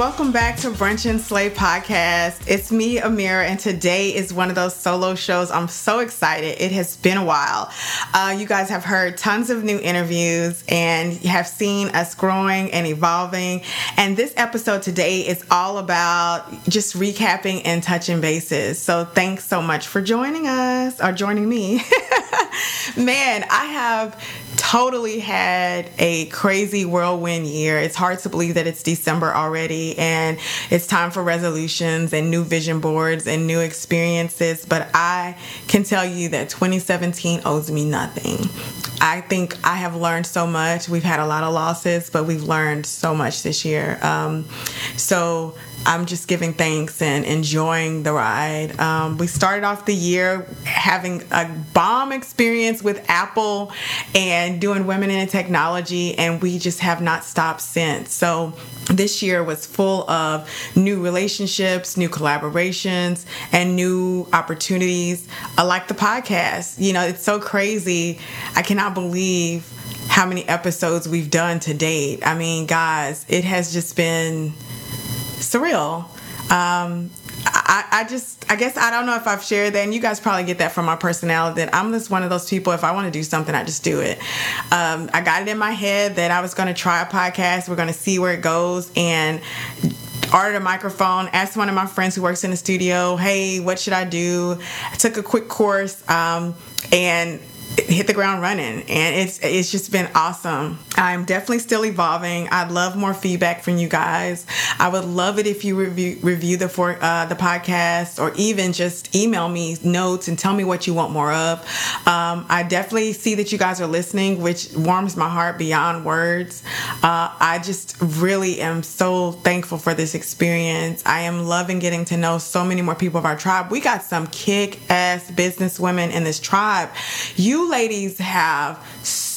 Welcome back to Brunch and Slay podcast. It's me, Amira, and today is one of those solo shows. I'm so excited. It has been a while. Uh, you guys have heard tons of new interviews and have seen us growing and evolving. And this episode today is all about just recapping and touching bases. So thanks so much for joining us or joining me. Man, I have totally had a crazy whirlwind year. It's hard to believe that it's December already and it's time for resolutions and new vision boards and new experiences. But I can tell you that 2017 owes me nothing. I think I have learned so much. We've had a lot of losses, but we've learned so much this year. Um, so I'm just giving thanks and enjoying the ride. Um, we started off the year having a bomb experience with Apple and doing Women in Technology, and we just have not stopped since. So this year was full of new relationships, new collaborations, and new opportunities. I like the podcast. You know, it's so crazy. I cannot believe how many episodes we've done to date. I mean, guys, it has just been surreal. Um, I, I just, I guess I don't know if I've shared that, and you guys probably get that from my personality. That I'm just one of those people. If I want to do something, I just do it. Um, I got it in my head that I was going to try a podcast. We're going to see where it goes, and ordered a microphone. Asked one of my friends who works in the studio, "Hey, what should I do?" I took a quick course, um, and hit the ground running. And it's it's just been awesome. I'm definitely still evolving. I'd love more feedback from you guys. I would love it if you review review the for uh, the podcast or even just email me notes and tell me what you want more of. Um, i definitely see that you guys are listening which warms my heart beyond words. Uh, i just really am so thankful for this experience. I am loving getting to know so many more people of our tribe. We got some kick-ass business women in this tribe. You ladies have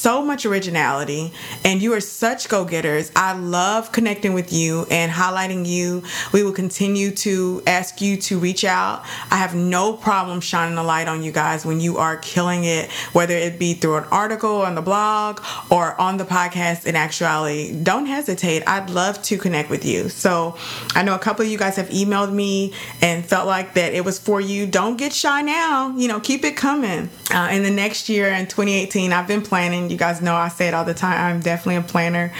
so much originality and you are such go getters. I love connecting with you and highlighting you. We will continue to ask you to reach out. I have no problem shining a light on you guys when you are killing it, whether it be through an article on the blog or on the podcast in actuality. Don't hesitate. I'd love to connect with you. So I know a couple of you guys have emailed me and felt like that it was for you. Don't get shy now. You know, keep it coming. Uh, in the next year in 2018, I've been planning you guys know I say it all the time. I'm definitely a planner.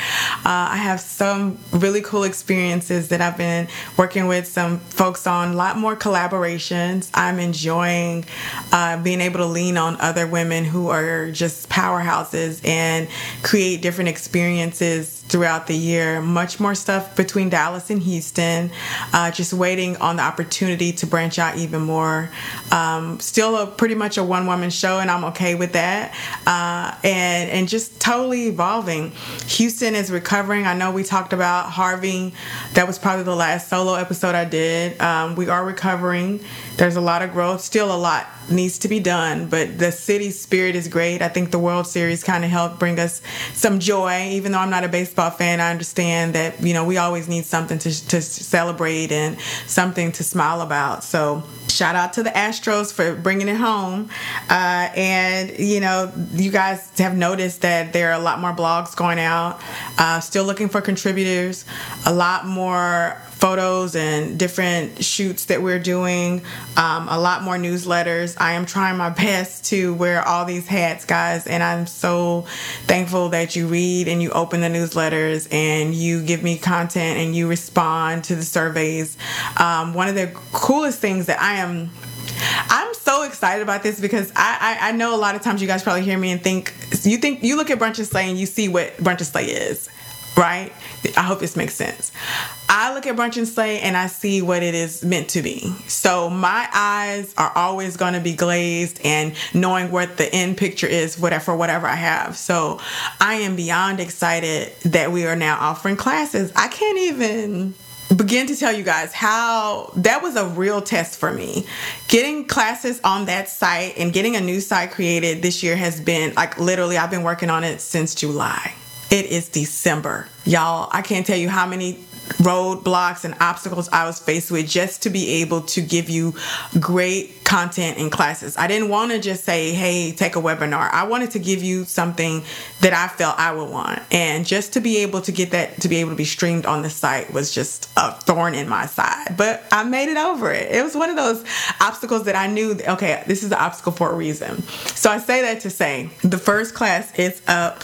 Uh, I have some really cool experiences that I've been working with some folks on, a lot more collaborations. I'm enjoying uh, being able to lean on other women who are just powerhouses and create different experiences throughout the year. Much more stuff between Dallas and Houston. Uh, just waiting on the opportunity to branch out even more. Um, still a pretty much a one woman show, and I'm okay with that. Uh, and and just totally evolving. Houston is recovering. I know we talked about Harvey. That was probably the last solo episode I did. Um, we are recovering. There's a lot of growth. Still a lot needs to be done, but the city spirit is great. I think the World Series kind of helped bring us some joy. Even though I'm not a baseball fan, I understand that you know we always need something to to celebrate and something to smile about. So shout out to the Astros for bringing it home. Uh, and you know, you guys have noticed that there are a lot more blogs going out. Uh, still looking for contributors. A lot more photos and different shoots that we're doing, um, a lot more newsletters. I am trying my best to wear all these hats, guys, and I'm so thankful that you read and you open the newsletters and you give me content and you respond to the surveys. Um, one of the coolest things that I am I'm so excited about this because I, I, I, know a lot of times you guys probably hear me and think you think you look at Brunch and Slay and you see what Brunch and Slay is right? I hope this makes sense. I look at brunch and slay and I see what it is meant to be. So my eyes are always going to be glazed and knowing what the end picture is, whatever, whatever I have. So I am beyond excited that we are now offering classes. I can't even begin to tell you guys how that was a real test for me. Getting classes on that site and getting a new site created this year has been like literally, I've been working on it since July. It is December. Y'all, I can't tell you how many roadblocks and obstacles I was faced with just to be able to give you great content in classes. I didn't want to just say, hey, take a webinar. I wanted to give you something that I felt I would want. And just to be able to get that, to be able to be streamed on the site was just a thorn in my side. But I made it over it. It was one of those obstacles that I knew, okay, this is an obstacle for a reason. So I say that to say the first class is up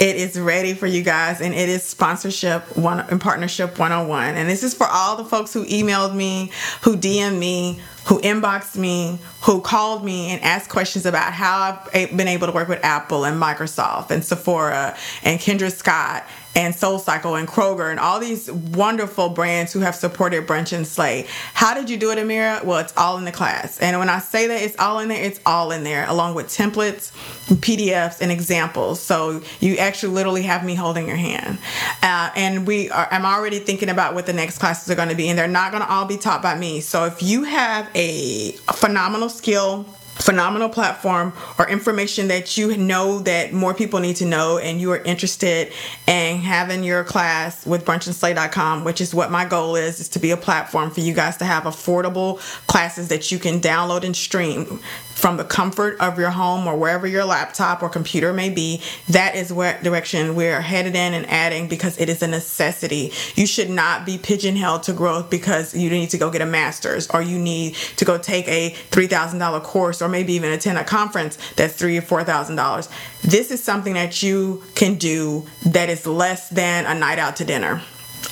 it is ready for you guys, and it is sponsorship one in partnership 101. And this is for all the folks who emailed me, who DM me, who inboxed me, who called me and asked questions about how I've been able to work with Apple and Microsoft and Sephora and Kendra Scott and Soul Cycle and Kroger and all these wonderful brands who have supported Brunch and Slay. How did you do it, Amira? Well, it's all in the class. And when I say that it's all in there, it's all in there, along with templates, PDFs, and examples. So you actually literally have me holding your hand. Uh, and we are, I'm already thinking about what the next classes are going to be, and they're not going to all be taught by me. So if you have a phenomenal skill, phenomenal platform or information that you know that more people need to know and you are interested in having your class with brunchandslay.com which is what my goal is is to be a platform for you guys to have affordable classes that you can download and stream from the comfort of your home or wherever your laptop or computer may be, that is what direction we're headed in and adding because it is a necessity. You should not be pigeonholed to growth because you need to go get a master's or you need to go take a $3,000 course or maybe even attend a conference that's three or $4,000. This is something that you can do that is less than a night out to dinner.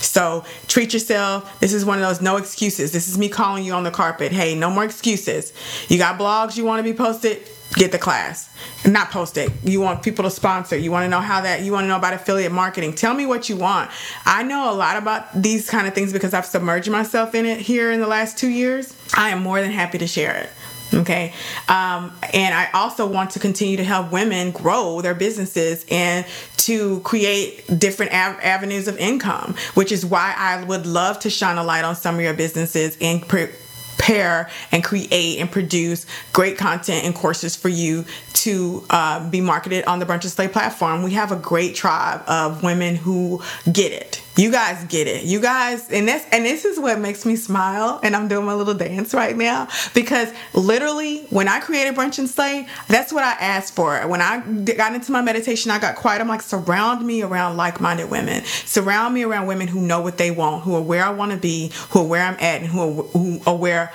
So treat yourself. This is one of those no excuses. This is me calling you on the carpet. Hey, no more excuses. You got blogs you want to be posted? Get the class. Not post it. You want people to sponsor. You want to know how that, you want to know about affiliate marketing. Tell me what you want. I know a lot about these kind of things because I've submerged myself in it here in the last two years. I am more than happy to share it. Okay. Um, and I also want to continue to help women grow their businesses and to create different av- avenues of income, which is why I would love to shine a light on some of your businesses and prepare and create and produce great content and courses for you to uh, be marketed on the Brunch and Slay platform. We have a great tribe of women who get it. You guys get it. You guys, and this and this is what makes me smile. And I'm doing my little dance right now because literally, when I created Brunch and Slay, that's what I asked for. When I got into my meditation, I got quiet. I'm like, surround me around like-minded women. Surround me around women who know what they want, who are where I want to be, who are where I'm at, and who are, who are where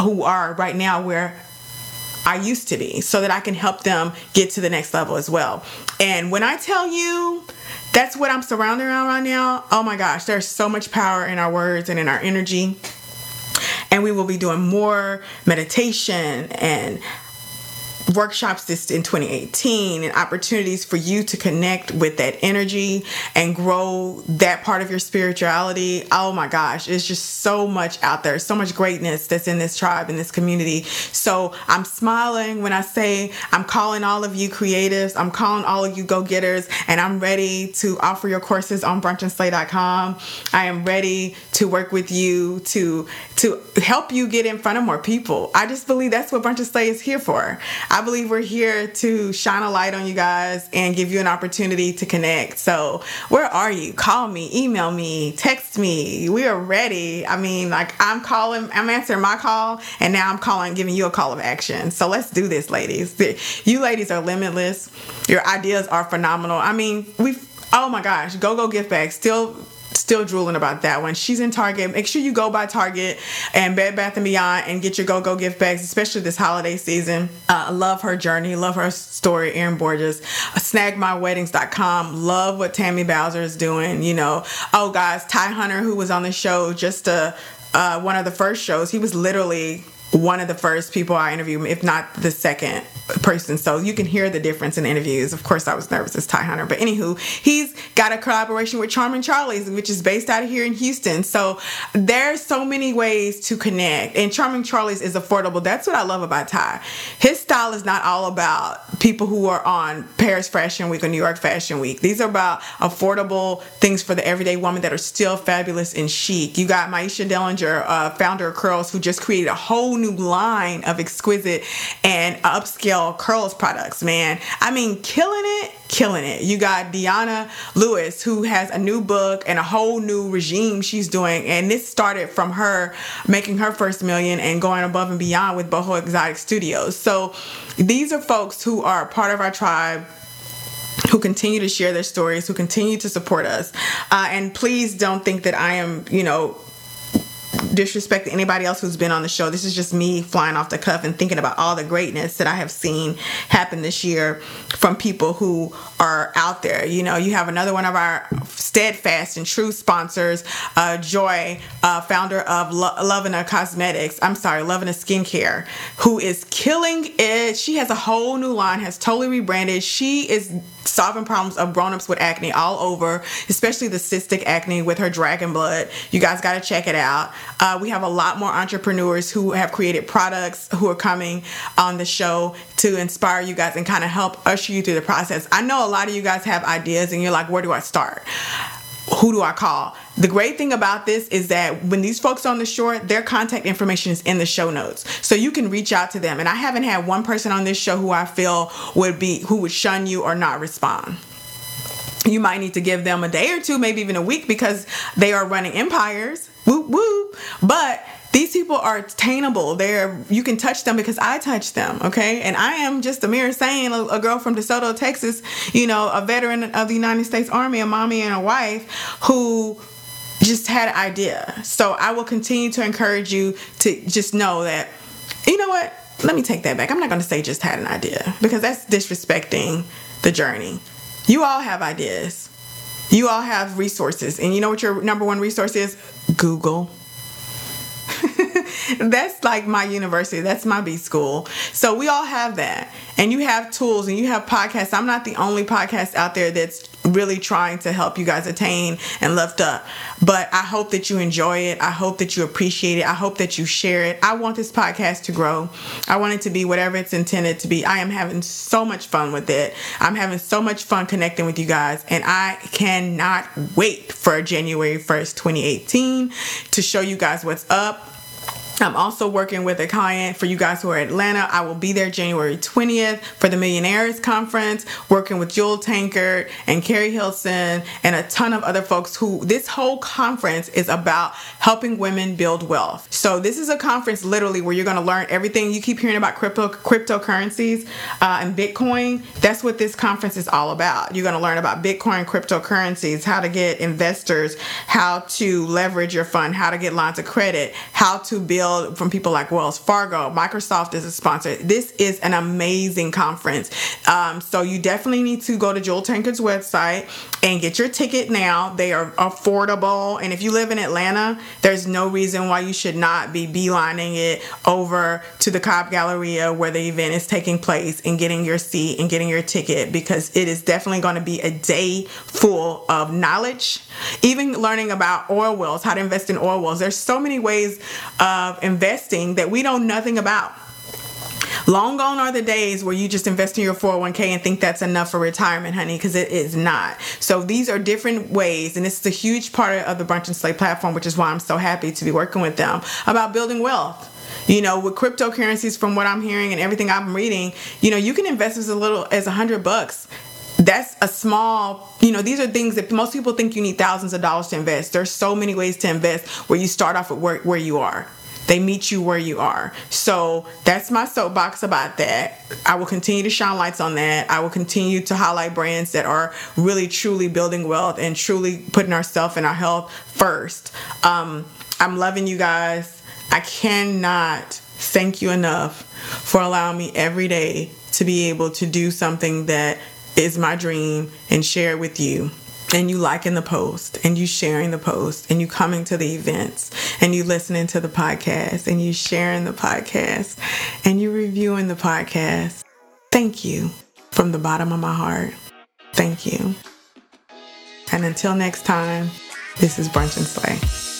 who are right now where I used to be so that I can help them get to the next level as well. And when I tell you that's what I'm surrounded around right now, oh my gosh, there's so much power in our words and in our energy. And we will be doing more meditation and workshops this in 2018 and opportunities for you to connect with that energy and grow that part of your spirituality. Oh my gosh, it's just so much out there, so much greatness that's in this tribe, in this community. So I'm smiling when I say I'm calling all of you creatives, I'm calling all of you go getters, and I'm ready to offer your courses on brunchandslay.com. I am ready to work with you to to help you get in front of more people. I just believe that's what Brunch and Slay is here for. I believe we're here to shine a light on you guys and give you an opportunity to connect. So, where are you? Call me, email me, text me. We are ready. I mean, like I'm calling, I'm answering my call, and now I'm calling, giving you a call of action. So, let's do this, ladies. You ladies are limitless. Your ideas are phenomenal. I mean, we've Oh my gosh, Go Go Gift Bag still still drooling about that one. She's in Target. Make sure you go by Target and Bed Bath and Beyond and get your Go Go gift bags, especially this holiday season. Uh, love her journey. Love her story. Erin Borges. Snagmyweddings.com. Love what Tammy Bowser is doing. You know. Oh, guys, Ty Hunter, who was on the show just uh, uh, one of the first shows, he was literally one of the first people I interviewed, if not the second person. So you can hear the difference in interviews. Of course, I was nervous as Ty Hunter, but anywho, he's got a collaboration with Charming Charlie's, which is based out of here in Houston. So there's so many ways to connect, and Charming Charlie's is affordable. That's what I love about Ty. His style is not all about people who are on Paris Fashion Week or New York Fashion Week. These are about affordable things for the everyday woman that are still fabulous and chic. You got Mahisha Dellinger, uh, founder of Curls, who just created a whole new line of exquisite and upscale curls products, man. I mean, killing it, killing it. You got Deanna Lewis, who has a new book and a whole new regime she's doing. And this started from her making her first million and going above and beyond with Boho Exotic Studios. So these are folks who are part of our tribe who continue to share their stories, who continue to support us. Uh, and please don't think that I am, you know, disrespect to anybody else who's been on the show. This is just me flying off the cuff and thinking about all the greatness that I have seen happen this year from people who are out there. You know, you have another one of our steadfast and true sponsors, uh, Joy, uh, founder of Lo- Lovina Cosmetics. I'm sorry, Lovina Skincare, who is killing it. She has a whole new line, has totally rebranded. She is solving problems of grown-ups with acne all over especially the cystic acne with her dragon blood. You guys got to check it out. Uh, we have a lot more entrepreneurs who have created products who are coming on the show to inspire you guys and kind of help usher you through the process. I know a lot of you guys have ideas and you're like where do i start who do I call? The great thing about this is that when these folks on the shore, their contact information is in the show notes. So you can reach out to them. And I haven't had one person on this show who I feel would be who would shun you or not respond. You might need to give them a day or two, maybe even a week, because they are running empires. Woo woo. But these people are attainable. They're you can touch them because I touch them, okay? And I am just a mere saying a, a, girl from DeSoto, Texas, you know, a veteran of the United States Army, a mommy and a wife who just had an idea. So I will continue to encourage you to just know that you know what? Let me take that back. I'm not going to say just had an idea because that's disrespecting the journey. You all have ideas. You all have resources. And you know what your number one resource is? Google. that's like my university. That's my B school. So we all have that. And you have tools and you have podcasts. I'm not the only podcast out there that's really trying to help you guys attain and lift up. But I hope that you enjoy it. I hope that you appreciate it. I hope that you share it. I want this podcast to grow. I want it to be whatever it's intended to be. I am having so much fun with it. I'm having so much fun connecting with you guys. And I cannot wait for January 1st, 2018 to show you guys what's up I'm also working with a client for you guys who are in Atlanta. I will be there January 20th for the Millionaires Conference, working with Jewel Tankard and Keri Hilson and a ton of other folks who this whole conference is about helping women build wealth. So this is a conference literally where you're going to learn everything you keep hearing about crypto cryptocurrencies uh, and Bitcoin. That's what this conference is all about. You're going to learn about Bitcoin, cryptocurrencies, how to get investors, how to leverage your fund, how to get lines of credit, how to build from people like Wells Fargo. Microsoft is a sponsor. This is an amazing conference. Um, so you definitely need to go to Jewel Tankard's website and get your ticket now. They are affordable. And if you live in Atlanta, there's no reason why you should not be beelining it over to the Cobb Galleria where the event is taking place and getting your seat and getting your ticket because it is definitely going to be a day full of knowledge, even learning about oil wells, how to invest in oil wells. There's so many ways of investing that we know nothing about. Long gone are the days where you just invest in your 401k and think that's enough for retirement, honey, because it is not. So these are different ways, and this is a huge part of the Brunch and Slay platform, which is why I'm so happy to be working with them about building wealth. You know, with cryptocurrencies, from what I'm hearing and everything I'm reading, you know, you can invest as little as a hundred bucks that's a small you know these are things that most people think you need thousands of dollars to invest there's so many ways to invest where you start off at where, where you are they meet you where you are. So that's my soapbox about that. I will continue to shine lights on that. I will continue to highlight brands that are really truly building wealth and truly putting ourselves and our health first. Um, I'm loving you guys. I cannot thank you enough for allowing me every day to be able to do something that is my dream and share it with you. And you liking the post and you sharing the post and you coming to the events and you listening to the podcast and you sharing the podcast and you reviewing the podcast. Thank you from the bottom of my heart. Thank you. And until next time, this is Brunch and Slay.